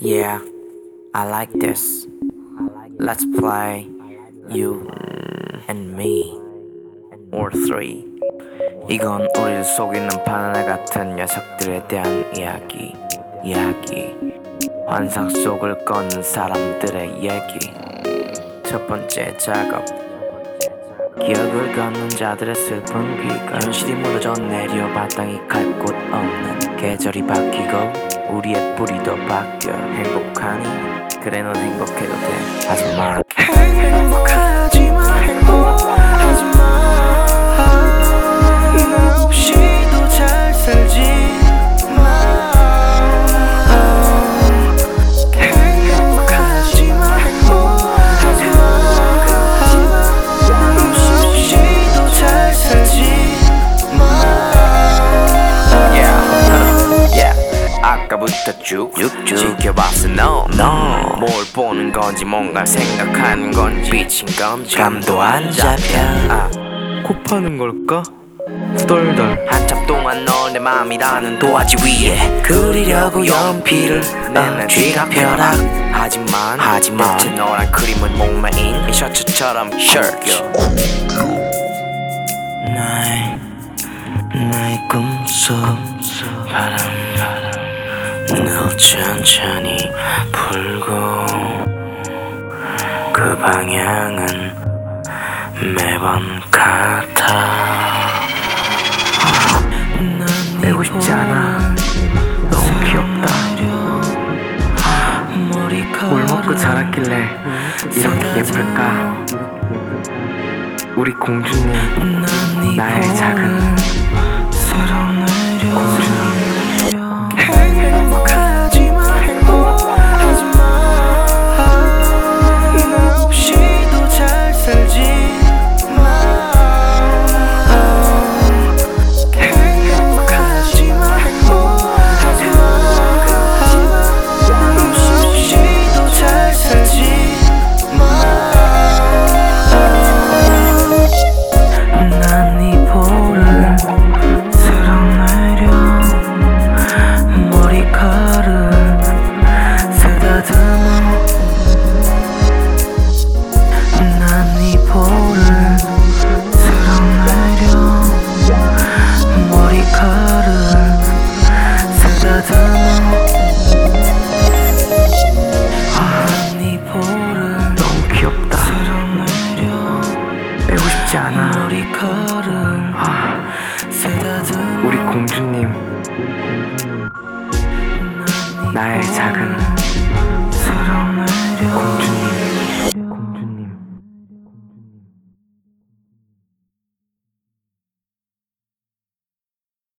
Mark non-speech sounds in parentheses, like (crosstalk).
Yeah, I like this. Let's play you and me or three. 이건 우리를 속이는 바나나 같은 녀석들에 대한 이야기, 이야기. 환상 속을 걷는 사람들의 얘기. 첫 번째 작업. 기억을 걷는 자들의 슬픈 귀가 현실이 무너져 내려 바닥이 갈 곳 없는 계절이 바뀌고 우리의 뿌리도 바뀌어 행복하니 그래 넌 행복해도 돼. 하지만 (laughs) yeah. 아까부터 쭉 지켜봤어 no, no. 뭘 보는 건지 뭔가 생각하는 건지. 비친 건지 감도 안 잡혀. 아, 코 파는 걸까? 덜덜 한참 동안 널내 맘이라는 도화지 위에 그리려고 연필을 내 쥐가펴라. 하지만 하지만. 대체 너란 그림은 목매인 이 셔츠처럼 셔츠 나의 나의 꿈속 바람 너 천천히 불고 그 방향은 매번 같아. 빼고 싶지 않아. 너무 귀엽다. 뭘 먹고 자랐길래 이렇게 예쁠까? 우리 공주님 나의 작은 행복하 아. 우리 공주님. 나의 작은 쓸어내려